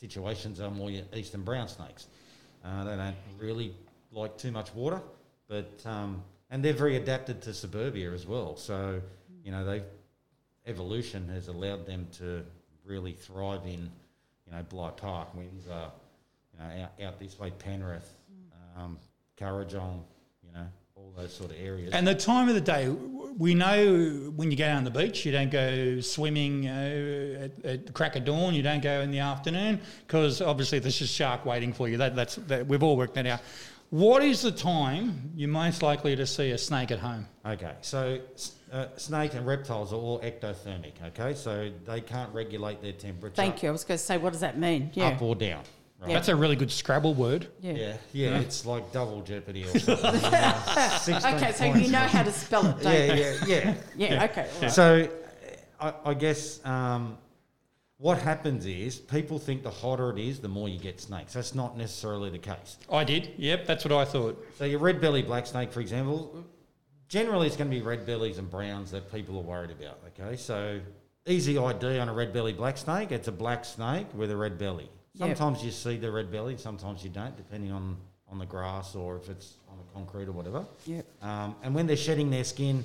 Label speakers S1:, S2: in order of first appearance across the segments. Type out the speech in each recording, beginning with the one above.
S1: situations are more your eastern brown snakes. Uh, they don't really like too much water, but um, and they're very adapted to suburbia as well. So you know they evolution has allowed them to really thrive in you know Bligh Park, Windsor, you know out, out this way Penrith, um, Kurrajong, you know all those sort of areas.
S2: And the time of the day, we know when you go down the beach, you don't go swimming uh, at, at the crack of dawn. You don't go in the afternoon because obviously there's just shark waiting for you. That, that's that, we've all worked that out. What is the time you're most likely to see a snake at home?
S1: Okay, so uh, snake and reptiles are all ectothermic. Okay, so they can't regulate their temperature.
S3: Thank you. I was going to say, what does that mean? Yeah.
S1: Up or down. Right?
S3: Yeah.
S2: That's a really good Scrabble word.
S3: Yeah.
S1: Yeah, yeah, it's like double jeopardy or something. Yeah,
S3: Okay, so you know how to spell it, don't
S1: Yeah,
S3: you?
S1: yeah, yeah.
S3: Yeah, okay. all right.
S1: So, I, I guess um, what happens is people think the hotter it is, the more you get snakes. That's not necessarily the case.
S2: I did. Yep, that's what I thought.
S1: So your red belly black snake, for example, generally it's going to be red bellies and browns that people are worried about. Okay, so easy ID on a red belly black snake. It's a black snake with a red belly.
S3: Yep.
S1: Sometimes you see the red belly, sometimes you don't, depending on on the grass or if it's on the concrete or whatever.
S3: Yep.
S1: Um, and when they're shedding their skin,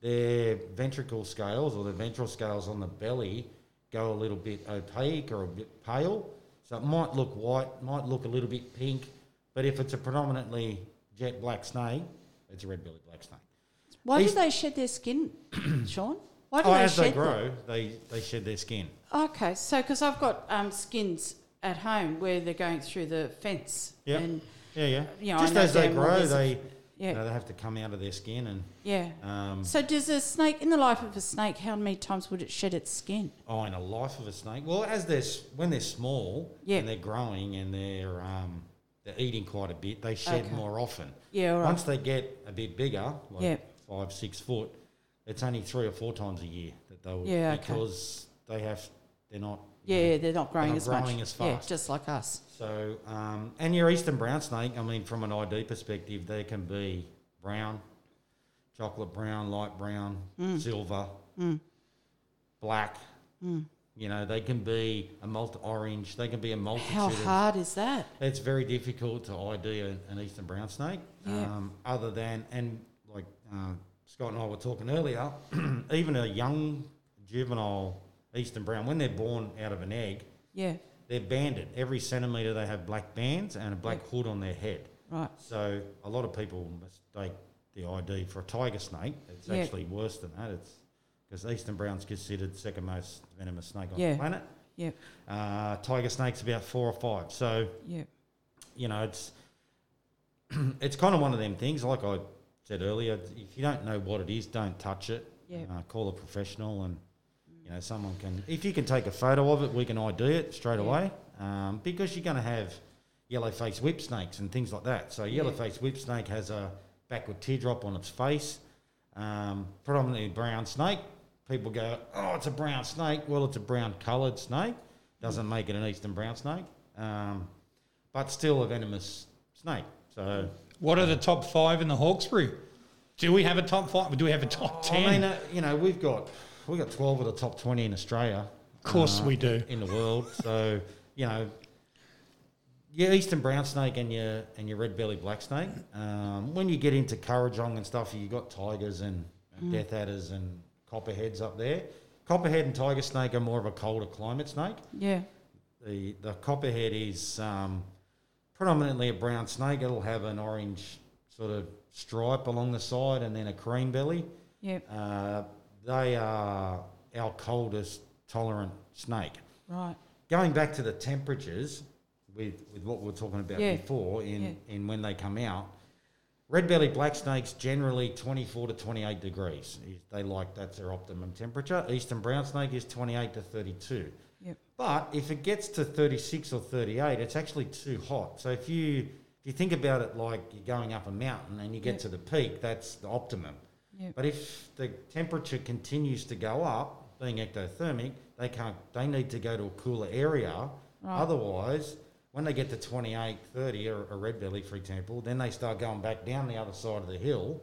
S1: their ventricle scales or the ventral scales on the belly go a little bit opaque or a bit pale. So it might look white, might look a little bit pink, but if it's a predominantly jet black snake, it's a red belly black snake.
S3: Why do they shed their skin, Sean? Why do
S1: Oh,
S3: they
S1: as they
S3: shed them?
S1: grow, they, they shed their skin.
S3: Okay, so because I've got um, skins at home where they're going through the fence.
S1: Yep.
S3: And
S1: Yeah, yeah.
S3: You know,
S1: Just as they grow, they
S3: yeah,
S1: you know, they have to come out of their skin and
S3: yeah.
S1: um,
S3: So does a snake, in the life of a snake, how many times would it shed its skin?
S1: Oh, in a life of a snake. Well, as they're when they're small
S3: Yeah.
S1: and they're growing and they're um, they're eating quite a bit, they shed
S3: Okay.
S1: more often.
S3: Yeah, all right.
S1: Once they get a bit bigger, like
S3: Yeah.
S1: five six foot, it's only three or four times a year that they'll
S3: Yeah, okay.
S1: because they have they're not
S3: Yeah, they're not growing
S1: not
S3: as much.
S1: growing as
S3: Yeah, just like us.
S1: So um, and your eastern brown snake, I mean, from an ID perspective, they can be brown, chocolate brown, light brown,
S3: Mm.
S1: silver, black. You know, they can be a multi orange. They can be a multitude.
S3: How
S1: of,
S3: hard is that?
S1: It's very difficult to ID a, an eastern brown snake.
S3: Yeah.
S1: Um, other than and like uh, Scott and I were talking earlier, even a young juvenile eastern brown, when they're born out of an egg,
S3: Yeah,
S1: they're banded. Every centimetre they have black bands and a black hood on their head.
S3: right.
S1: So a lot of people mistake the ID for a tiger snake. It's
S3: Yeah.
S1: actually worse than that. It's because eastern brown's considered second most venomous snake on
S3: Yeah.
S1: the planet.
S3: Yeah,
S1: Uh, tiger snake's about four or five. So
S3: yeah,
S1: you know it's it's kind of one of them things. Like I said earlier, if you don't know what it is, don't touch it.
S3: Yeah.
S1: Uh, call a professional, and you know someone can. If you can take a photo of it, we can ID it straight
S3: Yeah.
S1: away. Um, because you're going to have yellow face whip snakes and things like that. So yellow face whip snake has a backward teardrop on its face. Um, predominantly brown snake. People go, oh, it's a brown snake. Well, it's a brown coloured snake. Doesn't make it an eastern brown snake, um, but still a venomous snake. So
S2: What are the top five in the Hawkesbury? Do we have a top five? Do we have a top ten?
S1: I mean, uh, you know, we've got we've got twelve of the top twenty in Australia.
S2: of course
S1: uh,
S2: we do.
S1: in the world. So you know, your eastern brown snake and your and your red belly black snake. Um, when you get into Kurrajong and stuff, you got tigers and, and death adders and copperheads up there. Copperhead and tiger snake are more of a colder climate snake.
S3: yeah,
S1: The the copperhead is um, predominantly a brown snake. It'll have an orange sort of stripe along the side and then a cream belly.
S3: yeah,
S1: Uh, they are our coldest tolerant snake.
S3: right.
S1: Going back to the temperatures with, with what we were talking about
S3: Yeah.
S1: before in,
S3: Yeah.
S1: in when they come out, red belly black snakes generally 24 to 28 degrees. They like that's their optimum temperature. Eastern brown snake is 28 to 32.
S3: Yep.
S1: But if it gets to 36 or 38, it's actually too hot. So if you if you think about it like you're going up a mountain and you get
S3: Yep.
S1: to the peak, that's the optimum.
S3: Yep.
S1: But if the temperature continues to go up, being ectothermic, they can't. They need to go to a cooler area.
S3: Right.
S1: Otherwise, when they get to 28, 30, or a red belly, for example, then they start going back down the other side of the hill.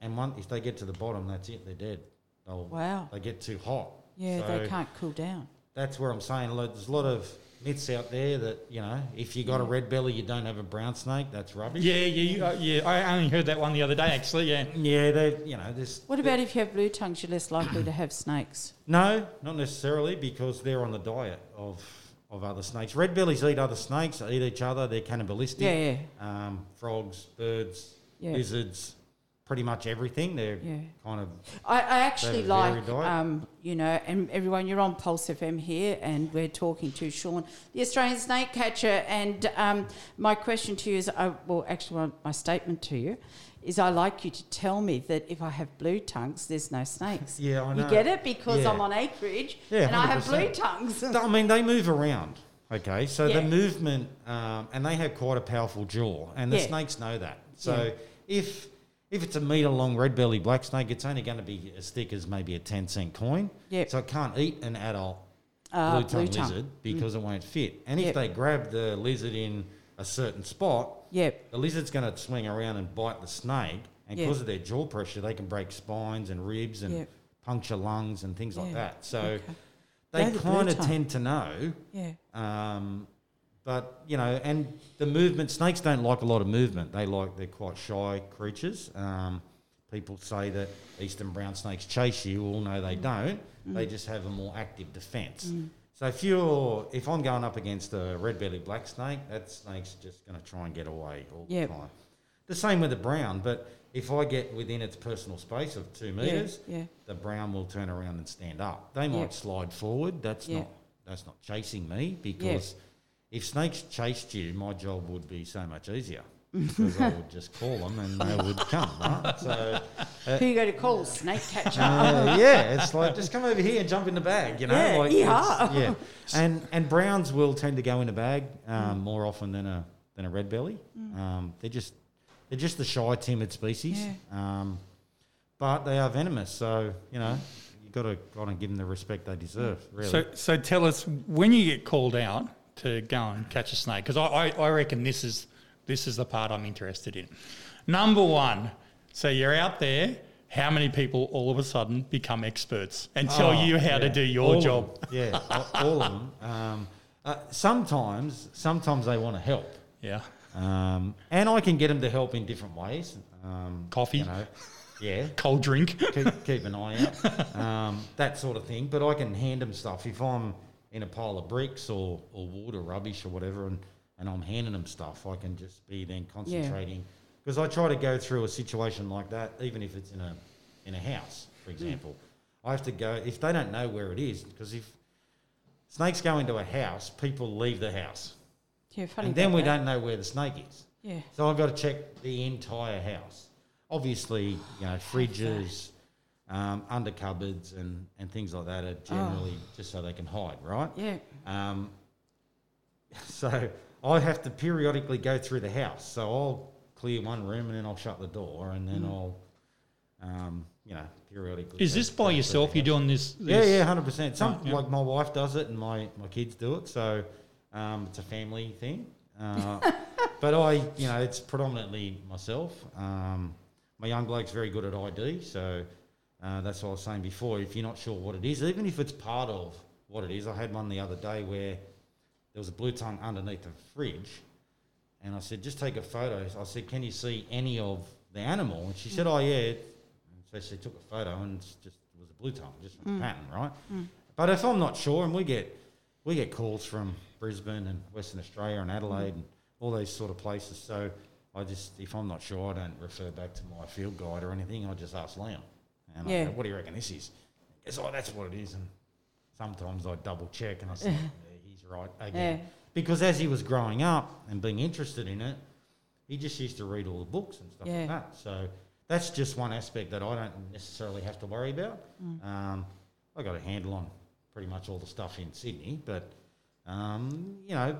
S1: And one, if they get to the bottom, that's it. They're dead. They'll,
S3: Wow.
S1: They get too hot.
S3: Yeah,
S1: So
S3: they can't cool down.
S1: That's where I'm saying like, there's a lot of myths out there that you know if you got a red belly, you don't have a brown snake. That's rubbish.
S2: Yeah, yeah, you- uh, yeah. I only heard that one the other day, actually. Yeah.
S1: Yeah, they you know this.
S3: What about if you have blue tongues? You're less likely to have snakes.
S1: No, not necessarily because they're on the diet of of other snakes. Red bellies eat other snakes, they eat each other. They're cannibalistic.
S3: Yeah, yeah.
S1: Um, frogs, birds,
S3: Yeah.
S1: lizards, pretty much everything. They're
S3: Yeah.
S1: kind of
S3: I, I actually
S1: They have a
S3: like, um, you know, and everyone, you're on Pulse FM here, and we're talking to Sean, the Australian snake catcher. And um, my question to you is, uh, well, actually, my- statement to you is, I like you to tell me that if I have blue tongues, there's no snakes.
S1: Yeah, I know.
S3: You get it because
S1: Yeah.
S3: I'm on acreage
S1: Yeah,
S3: and I have blue tongues.
S1: I mean, they move around. Okay, so
S3: Yeah.
S1: the movement, um, and they have quite a powerful jaw, and the snakes know that. So if if it's a metre long red belly black snake, it's only going to be as thick as maybe a ten cent coin.
S3: Yep.
S1: So it can't eat an adult
S3: Uh,
S1: blue tongue lizard because it won't fit. And if they grab the lizard in a certain spot,
S3: Yep.
S1: the lizard's going to swing around and bite the snake, and because of their jaw pressure, they can break spines and ribs and
S3: Yep.
S1: puncture lungs and things like that. So
S3: Okay.
S1: they
S3: They're the blue
S1: kind of tend to know.
S3: Yeah.
S1: Um, but you know, and the movement. Snakes don't like a lot of movement. They like they're quite shy creatures. Um, people say that eastern brown snakes chase you. Well, no, they don't. They just have a more active defence. So if you're, if I'm going up against a red-bellied black snake, that snake's just going to try and get away all
S3: Yep.
S1: the time. The same with the brown, but if I get within its personal space of two metres,
S3: Yeah.
S1: the brown will turn around and stand up. They might
S3: Yep.
S1: slide forward. That's
S3: Yeah.
S1: not that's not chasing me because if snakes chased you, my job would be so much easier because I would just call them and they would come. Right? So
S3: Who you go to call? Snake catcher.
S1: uh, yeah, it's like just come over here and jump in the bag. You know,
S3: Yeah,
S1: like
S3: yeehaw.
S1: yeah. And and browns will tend to go in a bag um, more often than a than a red belly. Um, they're just they're just the shy, timid species. Um, but they are venomous, so you know you've got to kind of give them the respect they deserve. Really.
S2: So, so tell us when you get called out to go and catch a snake, because I, I, I reckon this is this is the part I'm interested in. Number one, so you're out there. How many people all of a sudden become experts and tell
S1: Oh,
S2: you how to do your
S1: All
S2: job?
S1: them. Yeah, a- all of them. Um, uh, sometimes, sometimes they want to help,
S2: Yeah.
S1: um, and I can get them to help in different ways. Um,
S2: Coffee.
S1: you know, yeah.
S2: Cold drink.
S1: keep, keep an eye out, um, that sort of thing. But I can hand them stuff if I'm in a pile of bricks or, or wood or rubbish or whatever, and, and I'm handing them stuff. I can just be then concentrating because I try to go through a situation like that, even if it's in a in a house, for hmm. example. I have to go if they don't know where it is because if snakes go into a house, people leave the house,
S3: Yeah, funny.
S1: and then we
S3: that.
S1: don't know where the snake is.
S3: Yeah.
S1: So I've got to check the entire house. Obviously, you know, fridges, um, under cupboards, and, and things like that are generally just so they can hide, right?
S3: Yeah.
S1: Um, so I have to periodically go through the house. So I'll clear one room and then I'll shut the door, and then I'll, um, you know, periodically.
S2: Is this by yourself? You're doing this?
S1: Yeah,
S2: this-
S1: yeah, hundred percent. Some
S2: yeah.
S1: like my wife does it, and my, my kids do it. So um, it's a family thing. Uh, but I, you know, it's predominantly myself. Um, my young bloke's very good at ID, so uh, that's what I was saying before. If you're not sure what it is, even if it's part of what it is, I had one the other day where there was a blue tongue underneath the fridge, and I said, just take a photo. I said, can you see any of the animal? And she said, oh yeah. And so she took a photo, and it's just it was a blue tongue, just a pattern, right? But if I'm not sure, and we get we get calls from Brisbane and Western Australia and Adelaide and all those sort of places, so I just if I'm not sure, I don't refer back to my field guide or anything. I just ask Liam, and I
S3: Yeah.
S1: go, what do you reckon this is? Goes, oh, that's what it is, and sometimes I double check and I say, yeah, he's right again.
S3: Yeah.
S1: Because as he was growing up and being interested in it, he just used to read all the books and stuff
S3: Yeah.
S1: like that. So that's just one aspect that I don't necessarily have to worry about. Um, I got a handle on pretty much all the stuff in Sydney, but um, you know,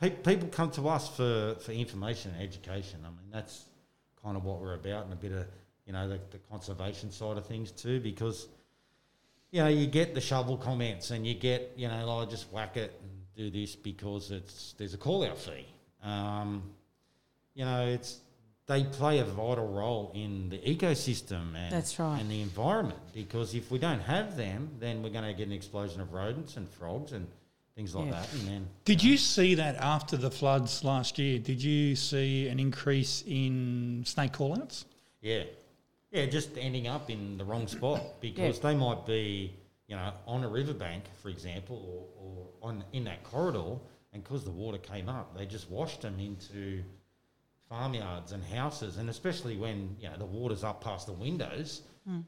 S1: pe- people come to us for, for information and education. I mean, that's kind of what we're about, and a bit of you know the, the conservation side of things too, because you know you get the shovel comments and you get you know oh, just whack it and do this because it's there's a call out fee. Um, you know, it's they play a vital role in the ecosystem and
S3: That's right.
S1: and the environment because if we don't have them, then we're going to get an explosion of rodents and frogs and things like
S3: Yeah.
S1: that. And then
S2: Did you see that after the floods last year? Did you see an increase in snake call-outs?
S1: Yeah, yeah, just ending up in the wrong spot because they might be, you know, on a riverbank, for example, or, or on in that corridor, and because the water came up, they just washed them into farmyards and houses, and especially when you know the water's up past the windows, hmm.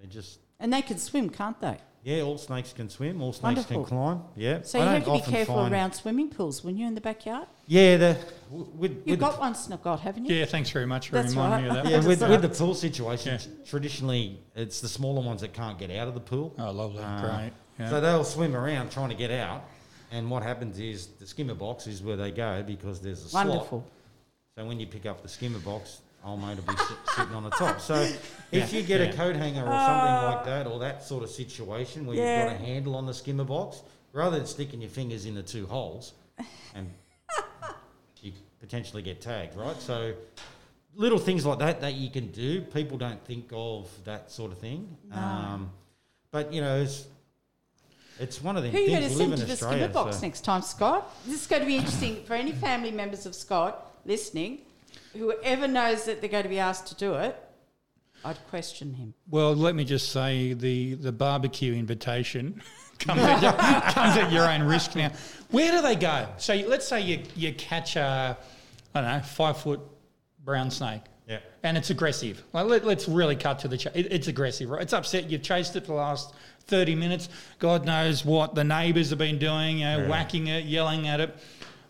S1: they just
S3: And they can swim, can't they?
S1: Yeah, all snakes can swim, all snakes
S3: Wonderful.
S1: can climb. Yeah,
S3: So
S1: I
S3: you
S1: don't
S3: have to be careful around swimming pools when you're in the backyard.
S1: Yeah, the with,
S3: You've
S1: with the
S3: got one, Scott, haven't you?
S2: Yeah, thanks very much for
S3: That's
S2: reminding me of that.
S1: Yeah, with, with the pool situation,
S2: Yeah.
S1: traditionally it's the smaller ones that can't get out of the pool.
S2: Oh, lovely,
S1: Uh,
S2: great. Yeah.
S1: So they'll swim around trying to get out, and what happens is the skimmer box is where they go because there's a slot.
S3: Wonderful.
S1: So when you pick up the skimmer box, old mate will be sit, sitting on the top. So if you get
S2: yeah.
S1: a coat hanger or something like that, or that sort of situation where
S3: Yeah.
S1: you've got a handle on the skimmer box, rather than sticking your fingers in the two holes, and you potentially get tagged, right? So little things like that that you can do. People don't think of that sort of thing.
S3: No.
S1: Um, but you know, it's it's one of them
S3: Who are you going
S1: things.
S3: to
S1: We live
S3: send
S1: in
S3: to the
S1: Australia.
S3: skimmer box
S1: so-
S3: next time, Scott? This is going to be interesting for any family members of Scott listening. Whoever knows that they're going to be asked to do it, I'd question him.
S2: Well, let me just say the, the barbecue invitation comes, at your, comes at your own risk now. Where do they go? So let's say you, you catch a, I don't know, five foot brown snake.
S1: Yeah.
S2: And it's aggressive. Like, let, let's really cut to the chase. It, it's aggressive, right? It's upset. You've chased it for the last 30 minutes. God knows what the neighbours have been doing, you know,
S1: Yeah.
S2: whacking it, yelling at it.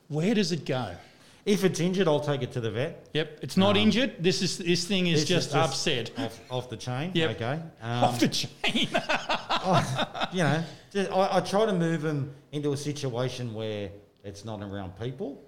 S2: Where does it go?
S1: If it's injured, I'll take it to the vet.
S2: Yep, it's not
S1: Um,
S2: injured. This is this thing is
S1: This
S2: just, upset.
S1: off, off the chain.
S2: Yep.
S1: Okay. Um,
S2: Off the chain.
S1: you know, just, I, I try to move them into a situation where it's not around people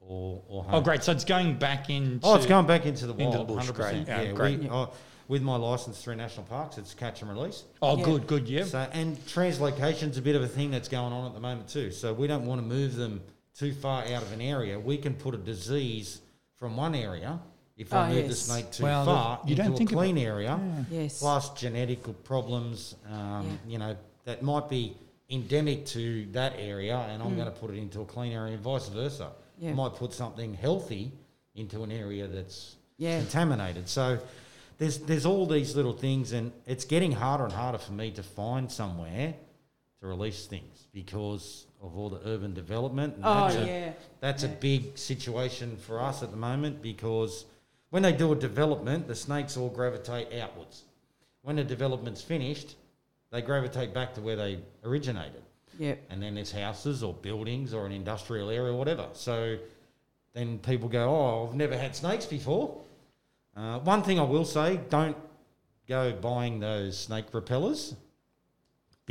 S1: or or home.
S2: Oh, great. So it's going back into.
S1: Oh, it's going back into the
S2: into
S1: wild.
S2: the bush,
S1: 100%.
S2: great. Yeah,
S1: Yeah,
S2: great.
S1: We, oh, with my license through national parks, it's catch and release.
S2: Oh,
S3: Yeah.
S2: good, good. Yeah.
S1: So, and translocation's a bit of a thing that's going on at the moment too. So we don't want to move them too far out of an area. We can put a disease from one area if I
S3: Oh,
S1: move the snake too
S2: Well,
S1: far
S2: you don't
S1: into
S2: think
S1: a
S2: about-
S1: clean area.
S3: Yes.
S1: Plus genetic problems, um, you know, that might be endemic to that area, and I'm going to put it into a clean area, and vice versa.
S3: Yeah.
S1: I might put something healthy into an area that's
S3: Yeah.
S1: contaminated. So there's there's all these little things, and it's getting harder and harder for me to find somewhere to release things because of all the urban development. And
S3: Oh,
S1: that's a,
S3: yeah.
S1: that's
S3: Yeah.
S1: a big situation for us at the moment because when they do a development, the snakes all gravitate outwards. When the development's finished, they gravitate back to where they originated.
S3: Yep.
S1: And then there's houses or buildings or an industrial area or whatever. So then people go, oh, I've never had snakes before. Uh, one thing I will say, don't go buying those snake repellers.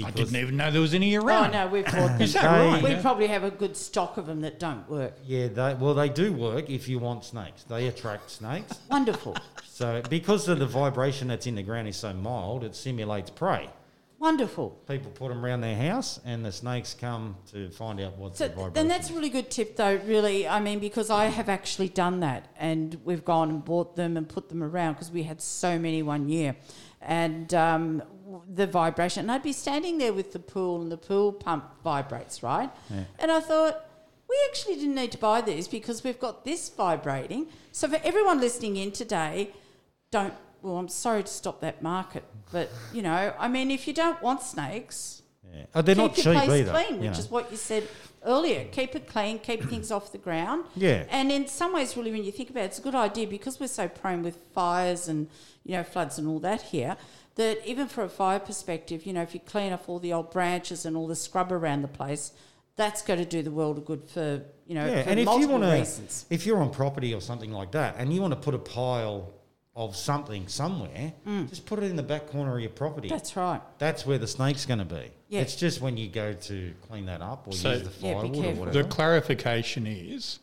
S2: I didn't even know there was any around.
S3: Oh,
S2: around.
S3: no, we've bought them.
S2: Is that
S1: They-
S2: right?
S3: We probably have a good stock of them that don't work.
S1: Yeah, they, well, they do work if you want snakes. They attract snakes.
S3: Wonderful.
S1: So because of the vibration that's in the ground is so mild, it simulates prey.
S3: Wonderful.
S1: People put them around their house, and the snakes come to find out what's
S3: So,
S1: the vibration.
S3: then that's a really good tip, though, really. I mean, because I have actually done that and we've gone and bought them and put them around because we had so many one year. And um, w- the vibration, and I'd be standing there with the pool and the pool pump vibrates, right?
S1: Yeah.
S3: And I thought, we actually didn't need to buy these because we've got this vibrating. So for everyone listening in today, don't, well, I'm sorry to stop that market, but, you know, I mean, if you don't want snakes,
S1: yeah. oh, they're not
S3: keep
S1: cheap
S3: your place
S1: either.
S3: clean, which
S1: know.
S3: is what you said earlier. Keep it clean, keep things off the ground.
S1: Yeah.
S3: And in some ways, really, when you think about it, it's a good idea because we're so prone with fires and you know floods and all that here. That even for a fire perspective, you know, if you clean off all the old branches and all the scrub around the place, that's going to do the world a good for you know
S1: yeah,
S3: for
S1: and if you want to,
S3: reasons.
S1: if you're on property or something like that, and you want to put a pile of something somewhere, just put it in the back corner of your property.
S3: Mm. That's right.
S1: That's where the snake's going to be.
S3: Yeah.
S1: It's just when you go to clean that up or
S2: So-
S1: use the
S3: Yeah,
S1: firewood or whatever.
S2: The clarification is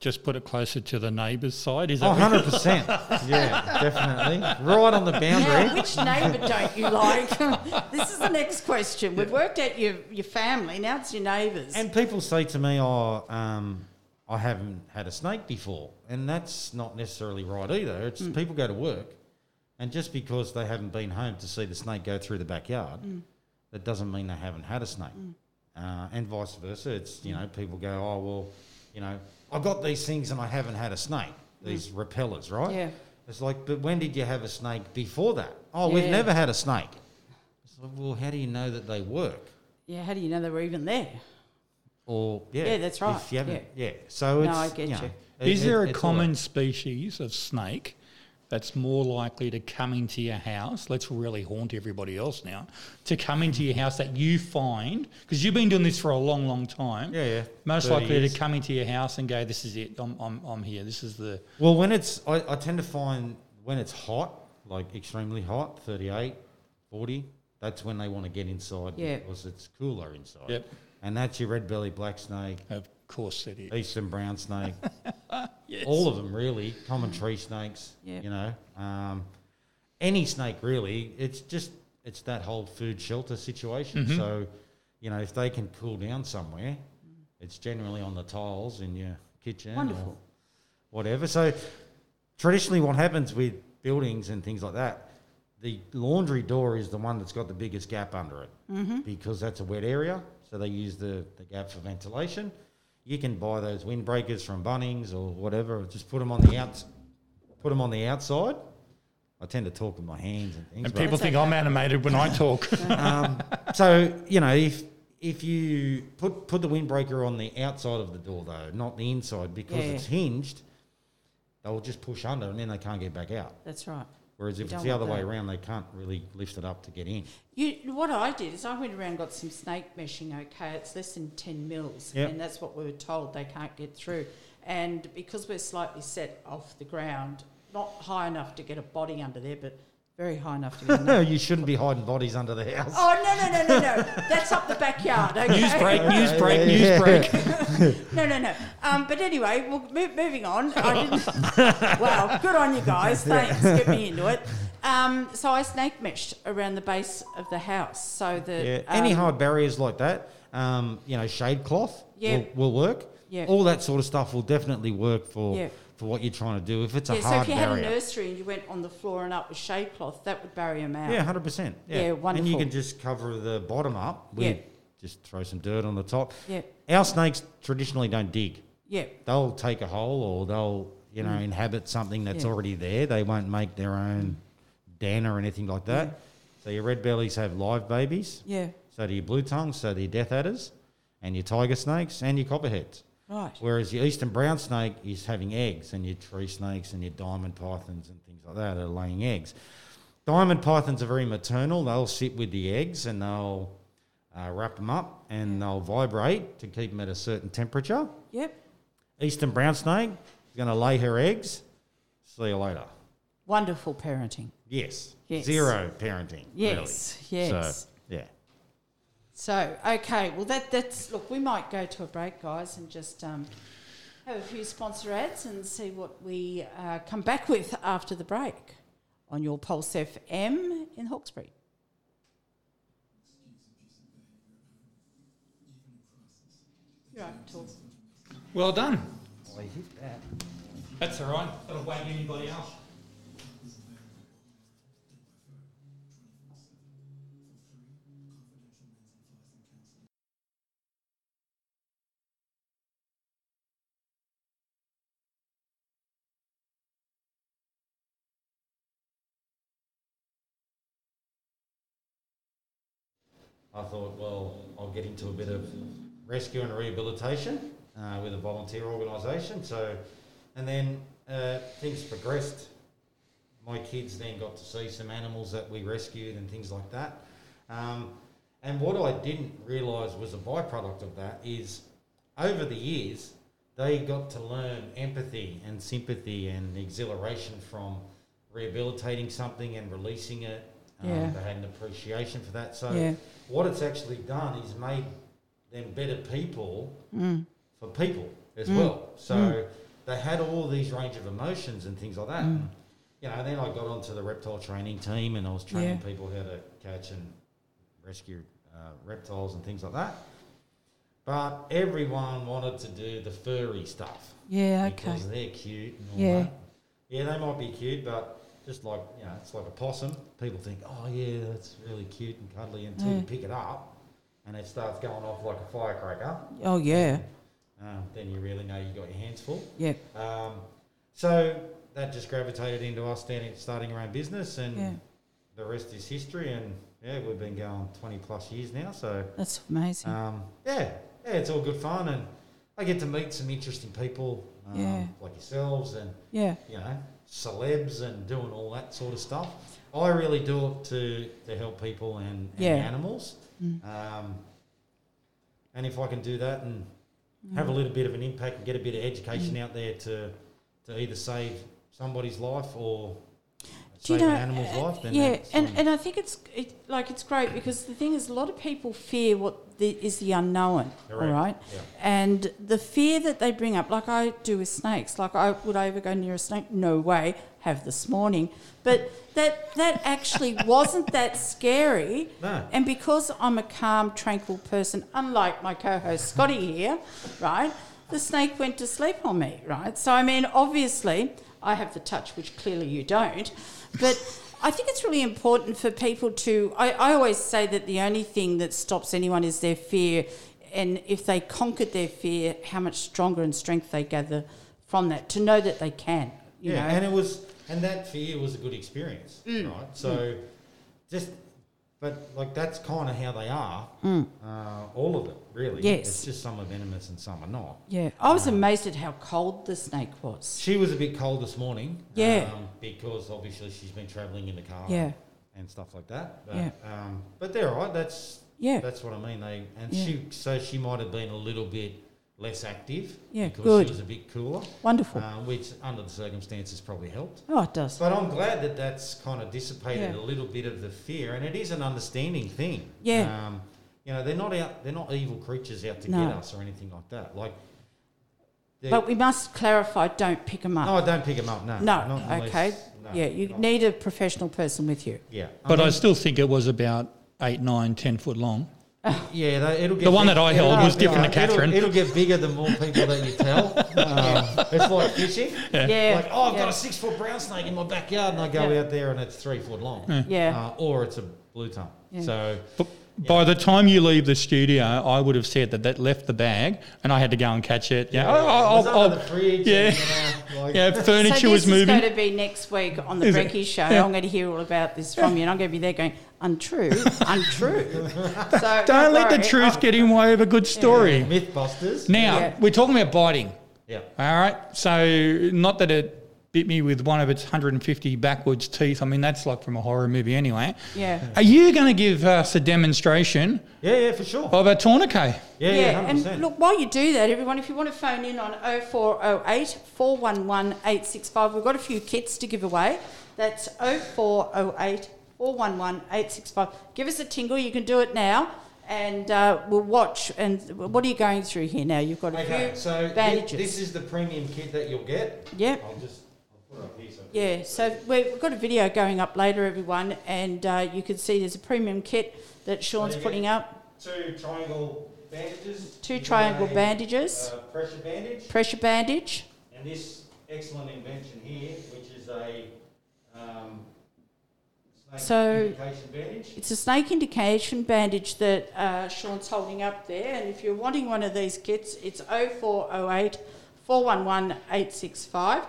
S2: just put it closer to the neighbour's side. Is
S1: Oh,
S2: that
S1: 100%. yeah, definitely. Right on the
S3: Now,
S1: boundary.
S3: which neighbour don't you like? this is the next question. We've worked out your, your family, now it's your neighbours.
S1: And people say to me, oh, um, I haven't had a snake before. And that's not necessarily right either. It's
S3: Mm.
S1: people go to work, and just because they haven't been home to see the snake go through the backyard,
S3: Mm.
S1: that doesn't mean they haven't had a snake. uh, and vice versa. It's you know people go, oh well, you know, I got these things and I haven't had a snake. These mm. repellers, right?
S3: Yeah.
S1: It's like, but when did you have a snake before that? Oh, we've never had a snake. It's like, well, how do you know that they work?
S3: Yeah, how do you know they were even there?
S1: Or yeah,
S3: Yeah, that's right.
S1: If you haven't,
S3: Yeah.
S1: yeah. So
S3: No,
S1: it's
S3: I get
S1: you. Know,
S3: you.
S1: it-
S2: Is
S1: it-
S2: there a common
S1: that-
S2: species of snake that's more likely to come into your house? Let's really haunt everybody else now. To come into your house that you find, because you've been doing this for a long, long time.
S1: Yeah, yeah.
S2: Most likely
S1: years.
S2: to come into your house and go, this is it, I'm, I'm, I'm here, this is the.
S1: Well, when it's, I, I tend to find when it's hot, like extremely hot, 38, 40, that's when they want to get inside
S3: Yeah.
S1: because it's cooler inside.
S2: Yep.
S1: And that's your red belly black snake,
S2: Of course it is.
S1: eastern brown snake,
S2: Yes.
S1: all of them really, common tree snakes,
S3: Yep.
S1: you know. Um, any snake really, it's just, it's that whole food shelter situation.
S2: Mhm.
S1: So, you know, if they can cool down somewhere, it's generally on the tiles in your kitchen or
S3: Wonderful.
S1: whatever. So traditionally, what happens with buildings and things like that, the laundry door is the one that's got the biggest gap under it
S3: Mm-hmm.
S1: because that's a wet area. So they use the, the gap for ventilation. You can buy those windbreakers from Bunnings or whatever. Just put them on the outs, put them on the outside. I tend to talk with my hands and things.
S2: And people think
S3: okay.
S2: I'm animated when I talk.
S1: um, so you know if if you put put the windbreaker on the outside of the door though, not the inside, because
S3: Yeah.
S1: it's hinged, they'll just push under and then they can't get back out.
S3: That's right.
S1: Whereas if it's the other way
S3: that.
S1: around, they can't really lift it up to get in.
S3: You, what I did is I went around and got some snake meshing. Okay, it's less than ten mils,
S1: Yep.
S3: and that's what we were told they can't get through. And because we're slightly set off the ground, not high enough to get a body under there, but very high enough to be.
S1: No, you shouldn't be hiding bodies under the house.
S3: oh no no no no no! That's up the backyard. Okay?
S2: news break, news break,
S1: Yeah,
S2: news
S1: yeah.
S2: break.
S3: No, no, no. Um, but anyway, well, mo- moving on. I didn't. well, good on you guys. Thanks. Get me into it. Um, so I snake meshed around the base of the house so that
S1: Yeah, any
S3: um,
S1: hard barriers like that, um, you know, shade cloth
S3: Yeah.
S1: will, will work.
S3: Yeah.
S1: All that sort of stuff will definitely work for
S3: Yeah.
S1: For what you're trying to do. If it's a
S3: Yeah, so if you
S1: barrier.
S3: had a nursery and you went on the floor and up with shade cloth, that would barrier them out.
S1: Yeah, hundred percent.
S3: Yeah, wonderful.
S1: And you can just cover the bottom up with
S3: Yeah.
S1: just throw some dirt on the top.
S3: Yeah,
S1: Our snakes traditionally don't dig.
S3: yeah,
S1: They'll take a hole or they'll you know inhabit something that's
S3: Mm. Yeah.
S1: already there. They won't make their own den or anything like that. So your red bellies have live babies.
S3: yeah.
S1: So do your blue tongues. So do your death adders, and your tiger snakes and your copperheads.
S3: Right.
S1: Whereas your eastern brown snake is having eggs, and your tree snakes and your diamond pythons and things like that are laying eggs. Diamond pythons are very maternal. They'll sit with the eggs and they'll uh, wrap them up and they'll vibrate to keep them at a certain temperature.
S3: Yep.
S1: Eastern brown snake is going to lay her eggs. See you later.
S3: Wonderful parenting.
S1: Yes.
S3: Yes.
S1: Zero parenting.
S3: Yes.
S1: Really.
S3: Yes.
S1: So.
S3: So okay, well that that's look. We might go to a break, guys, and just um, have a few sponsor ads and see what we uh, come back with after the break on your Pulse FM in Hawkesbury. You're right, talk.
S2: Well done.
S1: I hit that.
S2: That's all right. That'll wag anybody else.
S1: I thought, well, I'll get into a bit of rescue and rehabilitation uh, with a volunteer organisation. So, and then uh, things progressed. My kids then got to see some animals that we rescued and things like that. Um, and what I didn't realise was a byproduct of that is over the years, they got to learn empathy and sympathy and exhilaration from rehabilitating something and releasing it. Um,
S3: Yeah.
S1: They had an appreciation for that. So,
S3: Yeah.
S1: what it's actually done is made them better people
S3: Mm.
S1: for people as
S3: Mm.
S1: well. So they had all these range of emotions and things like that.
S3: Mm.
S1: You know, then I got onto the reptile training team and I was training
S3: Yeah.
S1: people how to catch and rescue uh, reptiles and things like that. But everyone wanted to do the furry stuff
S3: Yeah. Okay.
S1: because they're cute and all
S3: Yeah.
S1: that. Yeah, they might be cute, but just like you know, it's like a possum. People think, oh yeah, that's really cute and cuddly until
S3: Yeah.
S1: you pick it up and it starts going off like a firecracker,
S3: Oh yeah.
S1: um, then you really know you got your hands full.
S3: Yep.
S1: Um, so that just gravitated into us starting, starting our own business, and
S3: Yeah.
S1: the rest is history. And yeah, we've been going 20 plus years now. So
S3: That's amazing.
S1: um, yeah, yeah, it's all good fun, and I get to meet some interesting people um,
S3: Yeah.
S1: like yourselves, and
S3: yeah.
S1: you know, celebs, and doing all that sort of stuff. I really do it to to help people and, and
S3: Yeah.
S1: animals.
S3: Mm.
S1: Um, and if I can do that and
S3: Mm.
S1: have a little bit of an impact and get a bit of education out there to to either save somebody's life or
S3: Do you know,
S1: an animal's
S3: uh,
S1: life, then
S3: yeah, and, and I think it's it, like it's great because the thing is, a lot of people fear what the, is the unknown, all right?
S1: Yeah.
S3: And the fear that they bring up, like I do with snakes, like I would I ever go near a snake? No way. Have this morning, but that that actually wasn't that scary.
S1: No.
S3: And because I'm a calm, tranquil person, unlike my co-host Scotty here, right? The snake went to sleep on me, right? So I mean, obviously, I have the touch, which clearly you don't. But I think it's really important for people to. I, I always say that the only thing that stops anyone is their fear, and if they conquered their fear, how much stronger and strength they gather from that to know that they can. You
S1: yeah,
S3: know,
S1: and it was, and that fear was a good experience,
S3: Mm.
S1: right? So, just, but like that's kind of how they are. Uh, all of them, really.
S3: Mm. Yes.
S1: it's just some are venomous and some are not.
S3: yeah. I was amazed at how cold the snake was.
S1: She was a bit cold this morning.
S3: Yeah.
S1: um, because obviously she's been travelling in the car.
S3: Yeah.
S1: and stuff like that. But,
S3: Yeah.
S1: um, but they're all right. That's
S3: Yeah.
S1: that's what I mean. They and
S3: Yeah.
S1: she so she might have been a little bit less active.
S3: Yeah,
S1: because
S3: good.
S1: she was a bit cooler,
S3: Wonderful.
S1: uh, which under the circumstances probably helped.
S3: oh, it does.
S1: But I'm glad that that's kind of dissipated
S3: Yeah.
S1: a little bit of the fear, and it is an understanding thing.
S3: Yeah.
S1: Um, you know, they're not out. They're not evil creatures out to
S3: No.
S1: get us or anything like that. Like.
S3: But we must clarify: don't pick them up.
S1: no, I don't pick them up. No.
S3: No,
S1: not unless-
S3: okay.
S1: no,
S3: yeah, you
S1: not-
S3: need a professional person with you.
S1: Yeah.
S2: But I, still think it was about eight, nine, ten foot long.
S1: Yeah, they, it'll get
S2: The one
S1: big-
S2: that I held was different to Kathryn.
S1: It'll, it'll get bigger the more people that you tell. Um, it's like fishing.
S3: Yeah.
S1: Like, oh, I've
S3: yeah.
S1: got a six foot brown snake in my backyard, and I go
S3: Yeah.
S1: out there and it's three foot long.
S3: Yeah.
S1: Uh, or it's a blue tongue.
S3: Yeah.
S1: So,
S2: But by the time you leave the studio, I would have said that that left the bag, and I had to go and catch it. Yeah,
S1: it was
S2: I'll-
S1: under
S2: I'll-
S1: the fridge.
S2: yeah.
S1: and, you know, like,
S2: yeah. Furniture
S3: so
S2: was
S3: this
S2: moving.
S3: is going to be next week on the
S2: Is?
S3: Brekkie show.
S2: Yeah.
S3: I'm going to hear all about this from you, and I'm going to be there going untrue, untrue. So
S2: Don't let the
S3: worry.
S2: truth get in the way of a good story.
S1: Mythbusters.
S2: Now
S3: Yeah.
S2: we're talking about biting.
S1: Yeah.
S2: All right. So not that it bit me with one of its 150 backwards teeth. I mean that's like from a horror movie anyway.
S3: Yeah.
S2: Are you going to give us a demonstration
S1: Yeah, yeah, for sure.
S2: of a tourniquet?
S1: Yeah,
S3: Yeah,
S1: yeah, 100%.
S3: and look, while you do that, everyone, if you want to phone in on 0408 411 865, we've got a few kits to give away. That's 0408 411 865. Give us a tingle, you can do it now, and uh, we'll watch. And what are you going through here now? You've got a
S1: Okay,
S3: few
S1: so
S3: bandages.
S1: this is the premium kit that you'll get.
S3: Yep.
S1: I'll just I'll put it up here. So
S3: Yeah, so we've got a video going up later, everyone, and uh, you can see there's a premium kit that Sean's
S1: you
S3: putting up.
S1: Two triangle bandages.
S3: Two
S1: You
S3: triangle
S1: a,
S3: bandages,
S1: uh, pressure bandage.
S3: pressure bandage.
S1: And this excellent invention here, which is a um,
S3: So- It's a snake indication bandage that uh, Sean's holding up there, and if you're wanting one of these kits, it's 0408 411 865.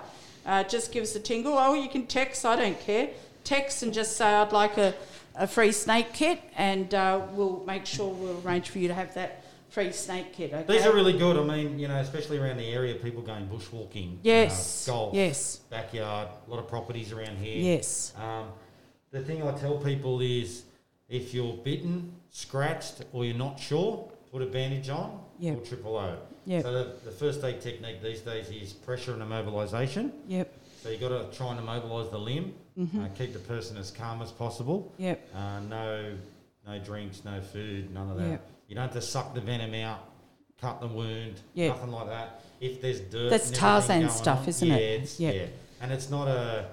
S3: Uh, just give us a tingle. Oh, you can text, I don't care. Text and just say, I'd like a, a free snake kit, and uh, we'll make sure we'll arrange for you to have that free snake kit. Okay?
S1: These are really good. I mean, you know, especially around the area, people going bushwalking,
S3: Yes.
S1: uh, golf,
S3: Yes.
S1: backyard, a lot of properties around here.
S3: Yes.
S1: Um, the thing I tell people is if you're bitten, scratched, or you're not sure, put a bandage on
S3: Yep.
S1: or triple O.
S3: Yep.
S1: So the, the first aid technique these days is pressure and immobilisation.
S3: Yep.
S1: So you've got to try and immobilise the limb,
S3: Mm-hmm.
S1: uh, keep the person as calm as possible.
S3: Yep.
S1: Uh, no, no drinks, no food, none of that.
S3: Yep.
S1: You don't have to suck the venom out, cut the wound,
S3: Yep.
S1: nothing like that. If there's dirt,
S3: That's Tarzan stuff,
S1: on,
S3: isn't
S1: yeah,
S3: it? Yep.
S1: Yeah, and it's not a.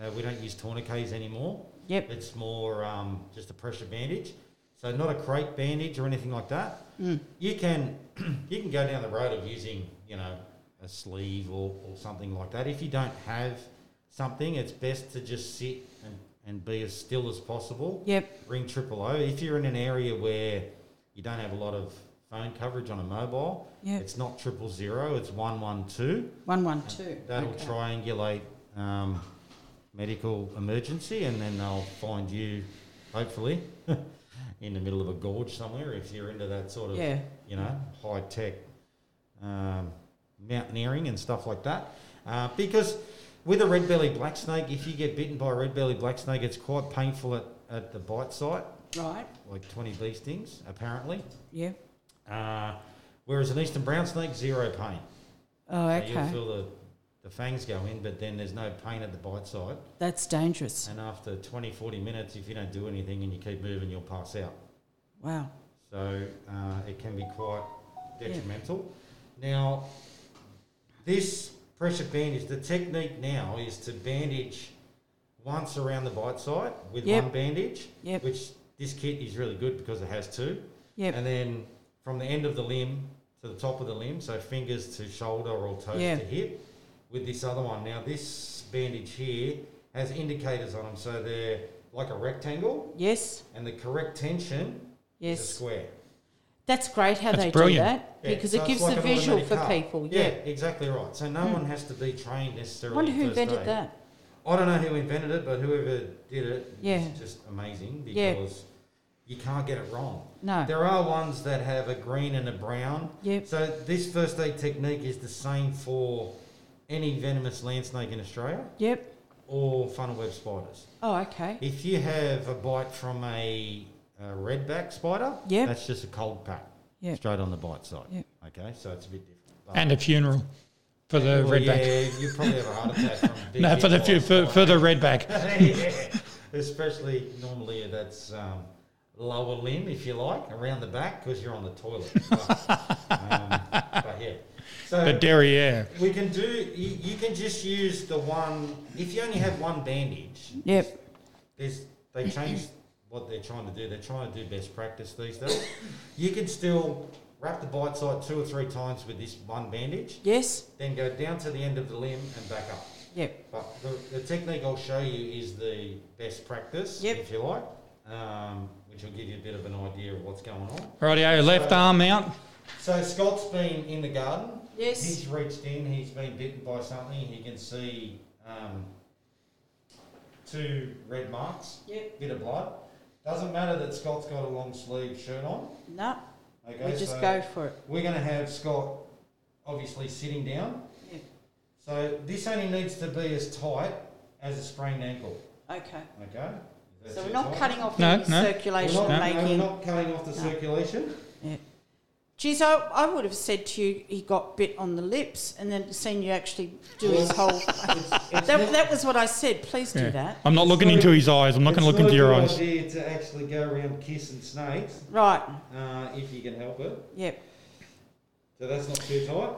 S1: Uh, we don't use tourniquets anymore.
S3: Yep.
S1: It's more um, just a pressure bandage. So not a crepe bandage or anything like that.
S3: Mm.
S1: You can you can go down the road of using you know a sleeve or, or something like that. If you don't have something, it's best to just sit and, and be as still as possible.
S3: Yep.
S1: Ring triple O. If you're in an area where you don't have a lot of phone coverage on a mobile.
S3: Yeah.
S1: It's not triple zero, it's 112.
S3: One one two.
S1: That'll
S3: Okay.
S1: triangulate um, medical emergency and then they'll find you, hopefully, in the middle of a gorge somewhere if you're into that sort of,
S3: Yeah.
S1: you know, high tech um, mountaineering and stuff like that. Uh, because with a red belly black snake, if you get bitten by a red belly black snake, it's quite painful at, at the bite site,
S3: Right.
S1: like 20 bee stings, apparently.
S3: Yeah.
S1: Uh, whereas an eastern brown snake, zero pain.
S3: Oh,
S1: So you'll
S3: okay.
S1: feel the, the fangs go in, but then there's no pain at the bite side.
S3: That's dangerous.
S1: And after 20, 40 minutes, if you don't do anything and you keep moving, you'll pass out.
S3: Wow.
S1: So uh, it can be quite detrimental. Now, this pressure bandage, the technique now is to bandage once around the bite site with
S3: Yep.
S1: one bandage,
S3: Yep.
S1: which this kit is really good because it has two.
S3: Yep.
S1: And then from the end of the limb to the top of the limb, so fingers to shoulder or toes
S3: Yeah.
S1: to hip, with this other one. Now, this bandage here has indicators on them, so they're like a rectangle,
S3: Yes.
S1: and the correct tension is a
S3: Yes.
S1: square.
S3: That's great how
S2: That's
S3: they
S2: brilliant.
S3: do that
S1: Yeah,
S3: because
S1: so
S3: it gives
S1: like
S3: the visual for
S1: car.
S3: people.
S1: Yeah,
S3: Yeah.
S1: exactly right. So no hmm. one has to be trained necessarily.
S3: Wonder who invented
S1: aid.
S3: that.
S1: I don't know who invented it, but whoever did it,
S3: Yeah.
S1: it's just amazing
S3: Yeah.
S1: because you can't get it wrong.
S3: No.
S1: There are ones that have a green and a brown.
S3: Yep.
S1: So this first aid technique is the same for any venomous land snake in Australia
S3: Yep.
S1: or funnel web spiders.
S3: Oh, okay.
S1: If you have a bite from a, a redback spider,
S3: Yep.
S1: that's just a cold pack,
S3: Yep.
S1: straight on the bite side.
S3: Yep.
S1: Okay, so it's a bit different. But-
S2: And a funeral for the
S1: Well,
S2: redback.
S1: Yeah, you probably have a heart attack from a big
S2: No, for the fu- for, for the redback.
S1: yeah. Especially normally that's um, lower limb, if you like, around the back because you're on the toilet. But, um, but yeah. So
S2: The derriere.
S1: we can do. You, you can just use the one. If you only have one bandage,
S3: Yep.
S1: there's they changed what they're trying to do. They're trying to do best practice these days. You can still wrap the bite site two or three times with this one bandage,
S3: Yes.
S1: then go down to the end of the limb and back up.
S3: Yep.
S1: But the, the technique I'll show you is the best practice,
S3: Yep.
S1: if you like, um, which will give you a bit of an idea of what's going on.
S2: Rightio, left arm out.
S1: So Scott's been in the garden.
S3: Yes.
S1: He's reached in. He's been bitten by something. He can see um, two red marks,
S3: Yep.
S1: bit of blood. Doesn't matter that Scott's got a long sleeve shirt on.
S3: No.
S1: Okay,
S3: we just
S1: so
S3: go for it.
S1: we're going to have Scott obviously sitting down.
S3: Yep.
S1: So this only needs to be as tight as a sprained ankle.
S3: Okay.
S1: Okay. Is
S3: So we're not
S1: tight?
S3: cutting off
S2: No,
S3: any
S2: no.
S1: We're
S3: circulation,
S1: not, no,
S3: making.
S1: we're not cutting off the
S3: No.
S1: circulation.
S3: Geez, I, I would have said to you he got bit on the lips and then seen you actually do his whole.
S1: It's, it's
S3: that, that was what I said. Please do
S2: Yeah.
S3: that.
S2: I'm not
S1: It's
S2: looking
S1: not
S2: into
S1: a-
S2: his eyes. I'm not going to look into your
S1: a good
S2: eyes.
S1: idea to actually go around kissing snakes
S3: Right.
S1: uh, if you can help it.
S3: Yep.
S1: So that's not too tight.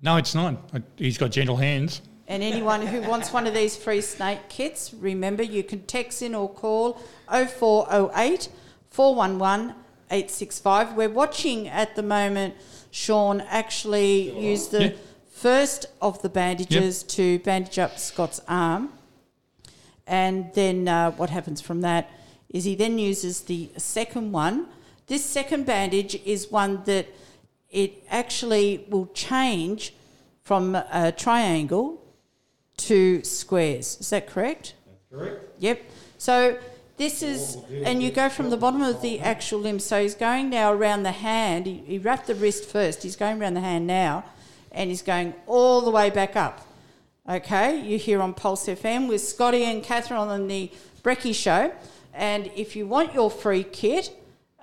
S2: No, it's not. He's got gentle hands.
S3: And anyone who wants one of these free snake kits, remember you can text in or call 0408 411 865. We're watching at the moment Sean actually use the first of the bandages to bandage up Scott's arm. And then uh, what happens from that is he then uses the second one. This second bandage is one that it actually will change from a triangle to squares. Is that correct?
S1: That's correct.
S3: Yep. So this is, and you go from the bottom of the actual limb. So he's going now around the hand. He, he wrapped the wrist first. He's going around the hand now, and he's going all the way back up. Okay, you're here on Pulse FM with Scotty and Kathryn on the Brecky Show. And if you want your free kit,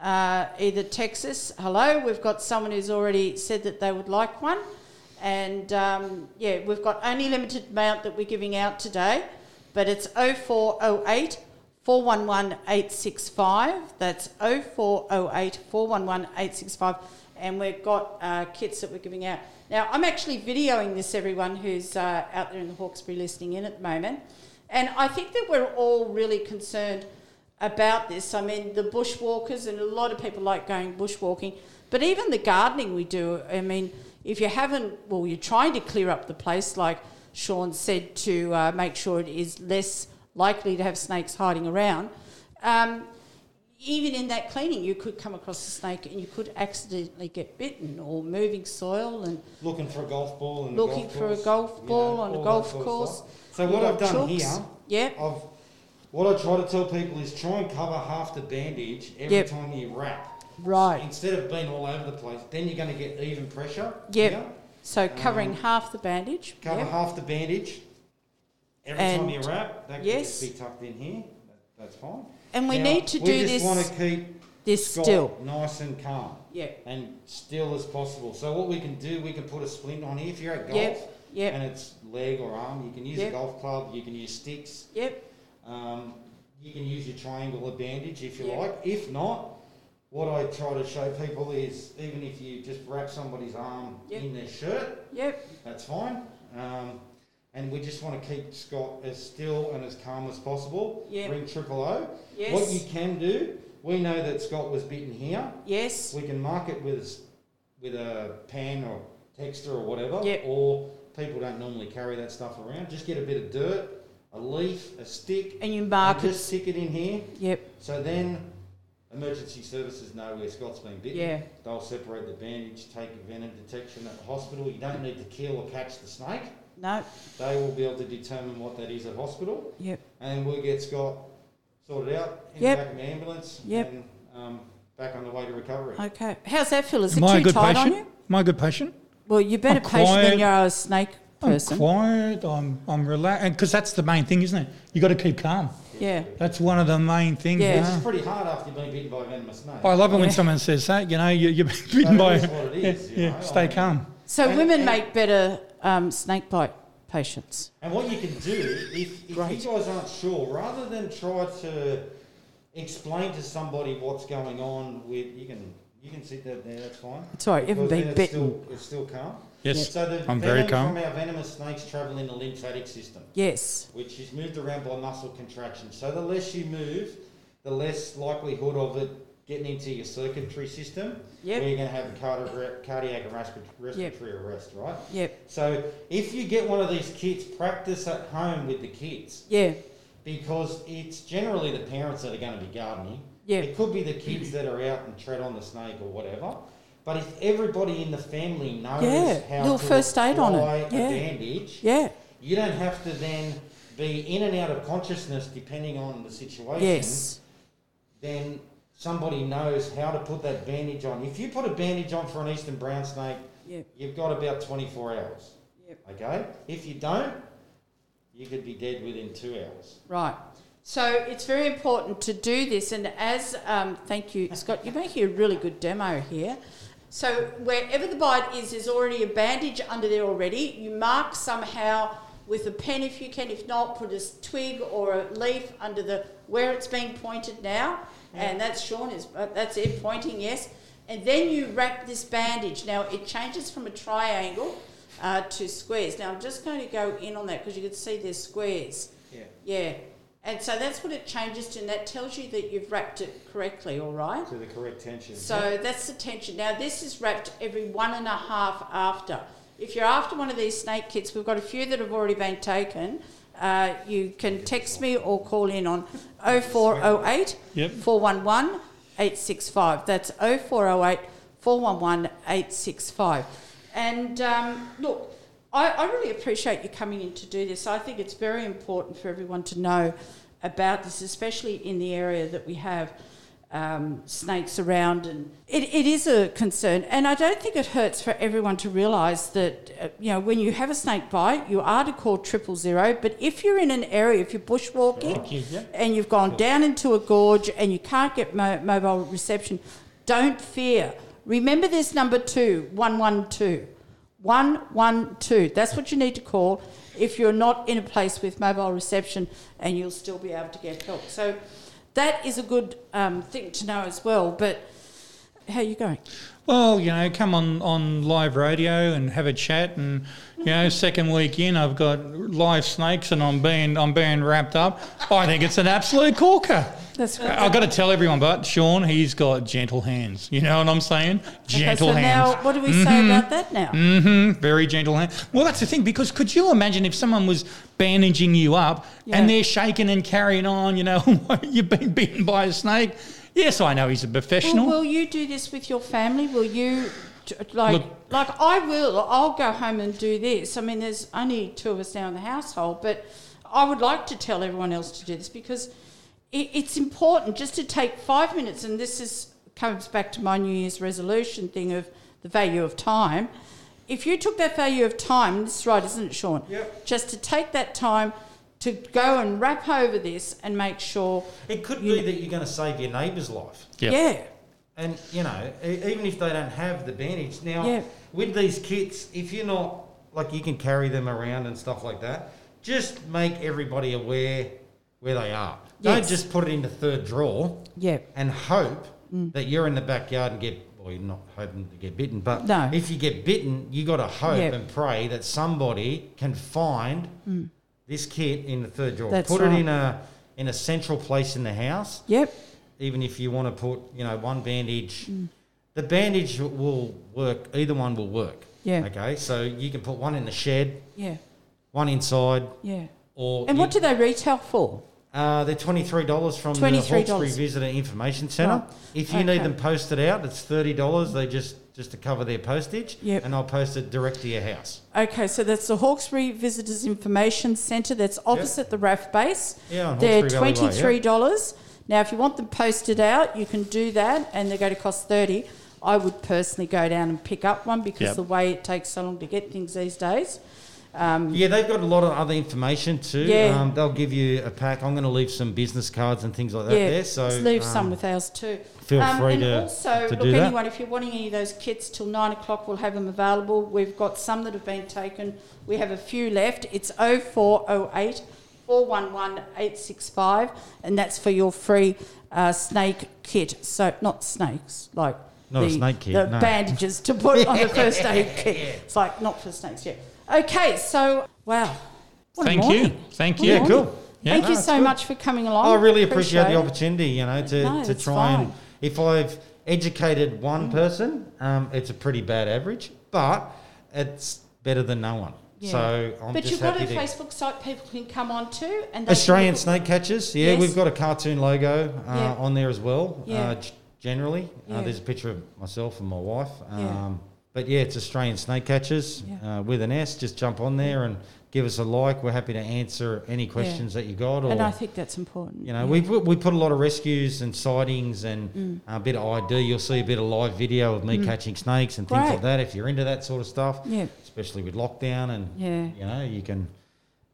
S3: uh, either Texas, hello, we've got someone who's already said that they would like one. And um, yeah, we've got only limited amount that we're giving out today, but it's 0408 411 865. That's 0408 411 865. And we've got uh, kits that we're giving out. Now, I'm actually videoing this, everyone who's uh, out there in the Hawkesbury listening in at the moment. And I think that we're all really concerned about this. I mean, the bushwalkers, and a lot of people like going bushwalking, but even the gardening we do. I mean, if you haven't, well, you're trying to clear up the place, like Sean said, to uh, make sure it is less likely to have snakes hiding around. Um, even in that cleaning, you could come across a snake and you could accidentally get bitten or moving soil and
S1: Looking for a golf ball and
S3: looking for a golf ball on a golf
S1: that sort of
S3: course.
S1: So what I've done
S3: chooks.
S1: here,
S3: Yep.
S1: I've what I try to tell people is try and cover half the bandage every
S3: Yep.
S1: time you wrap.
S3: Right.
S1: Instead of being all over the place, then you're going to get even pressure.
S3: Yep.
S1: here.
S3: So covering
S1: Um,
S3: half the bandage.
S1: Cover
S3: Yep.
S1: half the bandage. Every time you wrap, that
S3: yes.
S1: can be tucked in here. That's fine.
S3: And we
S1: Now,
S3: need to
S1: we
S3: do this.
S1: We just want to keep
S3: this
S1: Scott
S3: still.
S1: nice and calm
S3: Yeah.
S1: and still as possible. So what we can do, we can put a splint on here. If you're at golf
S3: Yep. Yep.
S1: and it's leg or arm, you can use
S3: Yep.
S1: a golf club. You can use sticks.
S3: Yep.
S1: Um, you can use your triangular bandage if you
S3: Yep.
S1: like. If not, what I try to show people is even if you just wrap somebody's arm in their shirt,
S3: Yep.
S1: that's fine. Um, and we just want to keep Scott as still and as calm as possible.
S3: Yep.
S1: Ring triple O.
S3: Yes.
S1: What you can do, we know that Scott was bitten here.
S3: yes.
S1: We can mark it with with a pen or texta or whatever.
S3: Yep.
S1: Or people don't normally carry that stuff around. Just get a bit of dirt, a leaf, a stick,
S3: And you
S1: and
S3: mark
S1: just stick it in here.
S3: Yep.
S1: So then emergency services know where Scott's been bitten.
S3: Yeah.
S1: They'll separate the bandage, take venom detection at the hospital. You don't need to kill or catch the snake.
S3: No.
S1: They will be able to determine what that is at hospital.
S3: Yep.
S1: And we'll get Scott sorted out in
S3: Yep.
S1: the back of the ambulance
S3: Yep.
S1: and um, back on the way to recovery.
S3: Okay. How's that feel? Is
S2: Am
S3: it
S2: I a
S3: too
S2: good
S3: tight on
S2: patient?
S3: you?
S2: Am I a good patient?
S3: Well, you're better
S2: I'm
S3: patient than you are a snake person.
S2: I'm quiet. I'm I'm relaxed because that's the main thing, isn't it? You got to keep calm.
S3: Yeah.
S2: That's one of the main things.
S3: Yeah.
S2: you
S1: Which pretty hard after you've been bitten by a venomous snake.
S2: I love it when someone says that. You know, you, you've been bitten
S1: But
S2: by.
S1: it is what it is,
S2: yeah,
S1: you
S2: yeah, stay
S1: I mean-
S2: calm.
S3: So
S1: And-
S3: women
S1: and-
S3: make better um, snake bite patients.
S1: And what you can do, if, if
S3: Great.
S1: you guys aren't sure, rather than try to explain to somebody what's going on with, you can you can sit there, there that's fine.
S3: It's all right, haven't been
S1: it's
S3: bitten.
S1: Still, it's still calm.
S2: Yes,
S1: So the
S2: I'm very
S1: venom
S2: calm.
S1: from our venomous snakes travel in the lymphatic system,
S3: Yes.
S1: which is moved around by muscle contraction. So the less you move, the less likelihood of it getting into your circulatory system,
S3: Yep.
S1: where you're going to have cardi- cardiac and respir- respiratory arrest, right?
S3: Yep.
S1: So if you get one of these kits, practice at home with the kids
S3: Yeah.
S1: because it's generally the parents that are going to be gardening.
S3: Yeah.
S1: It could be the kids that are out and tread on the snake or whatever. But if everybody in the family knows
S3: Yeah,
S1: how
S3: little
S1: to
S3: first aid on it, yeah.
S1: a bandage,
S3: Yeah.
S1: you don't have to then be in and out of consciousness depending on the situation.
S3: Yes.
S1: Then somebody knows how to put that bandage on. If you put a bandage on for an eastern brown snake,
S3: Yep.
S1: you've got about 24 hours.
S3: Yep.
S1: Okay? If you don't, you could be dead within two hours.
S3: Right. So it's very important to do this, and as um, thank you, Scott, you're making a really good demo here. So wherever the bite is, there's already a bandage under there already. You mark somehow with a pen if you can. If not, put a twig or a leaf under the where it's being pointed now, and that's Sean is uh, that's it pointing yes. And then you wrap this bandage. Now it changes from a triangle uh, to squares. Now I'm just going to go in on that because you can see there's squares.
S1: Yeah.
S3: Yeah. And so that's what it changes to, and that tells you that you've wrapped it correctly, all right?
S1: To the correct tension.
S3: So that's the tension. Now, this is wrapped every one and a half after. If you're after one of these snake kits, we've got a few that have already been taken. Uh, you can text me or call in on 0408
S2: Yep.
S3: 411 865. That's 0408 411 865. And um, look, I, I really appreciate you coming in to do this. I think it's very important for everyone to know about this, especially in the area that we have um, snakes around. And it, it is a concern. And I don't think it hurts for everyone to realise that, uh, you know, when you have a snake bite, you are to call triple zero. But if you're in an area, if you're bushwalking,
S2: Yep.
S3: and you've gone down into a gorge and you can't get mo- mobile reception, don't fear. Remember this number two, 112. 112. That's what you need to call if you're not in a place with mobile reception and you'll still be able to get help. So that is a good um, thing to know as well. But how are you going?
S2: Well, you know, come on, on live radio and have a chat, and you know, second week in, I've got live snakes, and I'm being I'm being wrapped up. I think it's an absolute corker.
S3: That's good.
S2: I've got to tell everyone, but Sean, he's got gentle hands. You know what I'm saying? Gentle
S3: okay, so
S2: hands.
S3: now, what do we say about that now?
S2: hmm very gentle hands. Well, that's the thing because could you imagine if someone was bandaging you up
S3: Yeah.
S2: and they're shaking and carrying on? You know, you've been bitten by a snake. Yes, I know he's a professional.
S3: Well, will you do this with your family? Will you, like,
S2: Look-
S3: like I will? I'll go home and do this. I mean, there's only two of us now in the household, but I would like to tell everyone else to do this because it, it's important just to take five minutes. And this is comes back to my New Year's resolution thing of the value of time. If you took that value of time, this is right, isn't it, Sean?
S1: Yep.
S3: Just to take that time to go and wrap over this and make sure,
S1: It could
S3: You-
S1: be that you're going to save your neighbour's life.
S2: Yep.
S3: yeah,
S1: And, you know, e- even if they don't have the bandage. Now,
S3: Yeah.
S1: with these kits, if you're not, like, you can carry them around and stuff like that, just make everybody aware where they are. Don't just put it in the third drawer
S3: yeah,
S1: and hope
S3: Mm.
S1: that you're in the backyard and get, well, you're not hoping to get bitten, but
S3: No.
S1: if you get bitten, you got to hope
S3: Yeah.
S1: and pray that somebody can find this kit in the third drawer.
S3: That's
S1: put
S3: right.
S1: it in a in a central place in the house
S3: yep.
S1: even if you want to put, you know, one bandage,
S3: Mm.
S1: the bandage will work. Either one will work.
S3: Yeah.
S1: Okay, so you can put one in the shed,
S3: Yeah,
S1: one inside,
S3: yeah.
S1: or
S3: And
S1: you-
S3: what do they retail for?
S1: uh, they're twenty three dollars from the
S3: $23.
S1: Hawkesbury Visitor Information Centre.
S3: Right.
S1: If you need them posted out, it's thirty dollars. They just just to cover their postage,
S3: Yep.
S1: and I'll post it direct to your house.
S3: Okay, so that's the Hawkesbury Visitors Information Centre that's opposite the RAAF base.
S1: Yeah, on
S3: They're
S1: Hawkesbury Valley Way, yeah.
S3: twenty-three dollars. Now, if you want them posted out, you can do that, and they're going to cost thirty. I would personally go down and pick up one because
S2: Yep.
S3: the way it takes so long to get things these days. Um,
S1: Yeah, they've got a lot of other information too.
S3: Yeah.
S1: Um, they'll give you a pack. I'm going to leave some business cards and things like that
S3: yeah,
S1: there. So
S3: leave
S1: um,
S3: some with ours too.
S1: feel
S3: Um,
S1: free
S3: and
S1: to
S3: also,
S1: to
S3: look,
S1: do that.
S3: anyone, if you're wanting any of those kits till nine o'clock, we'll have them available. We've got some that have been taken. We have a few left. It's 0408 411 865, and that's for your free uh, snake kit. So, not snakes, like
S1: Not a
S3: the,
S1: snake kit,
S3: the
S1: no.
S3: bandages to put on the first aid kit. It's like not for snakes, yeah. Okay, so, wow. What
S2: Thank you. Thank you.
S1: Yeah, cool.
S2: Yeah.
S3: Thank
S1: No,
S3: you so
S1: good.
S3: much for coming along.
S1: I really appreciate, the opportunity, you know, to,
S3: No,
S1: to
S3: it's
S1: try and if I've educated one
S3: Mm.
S1: person, um, it's a pretty bad average, but it's better than no one.
S3: Yeah.
S1: So I'm
S3: But
S1: just
S3: you've got a
S1: happy to.
S3: Facebook site people can come on to, and
S1: Australian
S3: look
S1: snake catchers, yeah,
S3: Yes.
S1: we've got a cartoon logo uh,
S3: Yeah.
S1: on there as well.
S3: Yeah.
S1: Uh, generally,
S3: Yeah.
S1: uh, there's a picture of myself and my wife. Um,
S3: Yeah.
S1: But yeah, it's Australian snake catchers
S3: Yeah.
S1: uh, with an S. Just jump on there and give us a like. We're happy to answer any questions that you got. Or
S3: And I think that's important.
S1: you know,
S3: yeah.
S1: we put, we put a lot of rescues and sightings and
S3: Mm.
S1: a bit of ID. You'll see a bit of live video of me catching snakes and things
S3: Great.
S1: like that. If you're into that sort of stuff,
S3: Yeah,
S1: especially with lockdown and
S3: yeah,
S1: you know, you can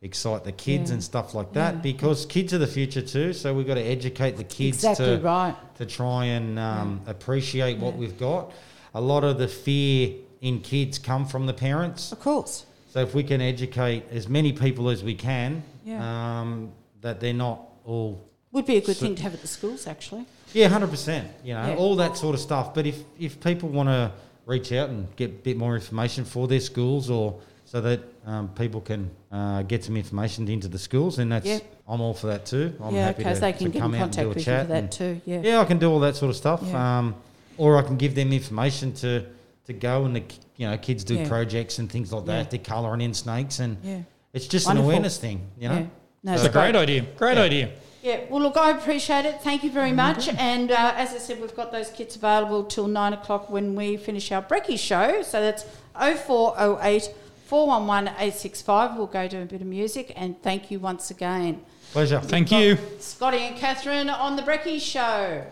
S1: excite the kids
S3: Yeah.
S1: and stuff like that
S3: Yeah.
S1: because kids are the future too. So we've got to educate the kids
S3: exactly
S1: to,
S3: right.
S1: to try and um, appreciate what
S3: Yeah.
S1: we've got. A lot of the fear in kids come from the parents.
S3: Of course.
S1: So if we can educate as many people as we can,
S3: Yeah.
S1: um, that they're not all
S3: Would be a good
S1: So-
S3: thing to have at the schools, actually.
S1: yeah, hundred percent. You know,
S3: Yeah.
S1: all that sort of stuff. But if if people want to reach out and get a bit more information for their schools, or so that um, people can uh, get some information into the schools, then that's
S3: Yeah.
S1: I'm all for that too. I'm
S3: yeah,
S1: happy
S3: okay,
S1: to,
S3: so they can
S1: to
S3: get
S1: come
S3: in
S1: out and do
S3: contact
S1: a
S3: with you
S1: chat.
S3: for that
S1: and-
S3: too. Yeah.
S1: yeah, I can do all that sort of stuff.
S3: Yeah.
S1: Um, or I can give them information to to go and the you know kids do
S3: Yeah.
S1: projects and things like
S3: Yeah.
S1: that. They're colouring in snakes, and
S3: yeah.
S1: it's just
S3: Wonderful.
S1: an awareness thing. You know.
S3: yeah. No,
S2: It's a great idea. Great
S1: Yeah.
S2: idea.
S3: Yeah, well, look, I appreciate it. Thank you very much. And uh, as I said, we've got those kits available till nine o'clock when we finish our brekkie show. So that's 0408 411 865. We'll go to a bit of music. And thank you once again.
S1: Pleasure.
S2: Thank you.
S3: Scotty and Kathryn on the brekkie show.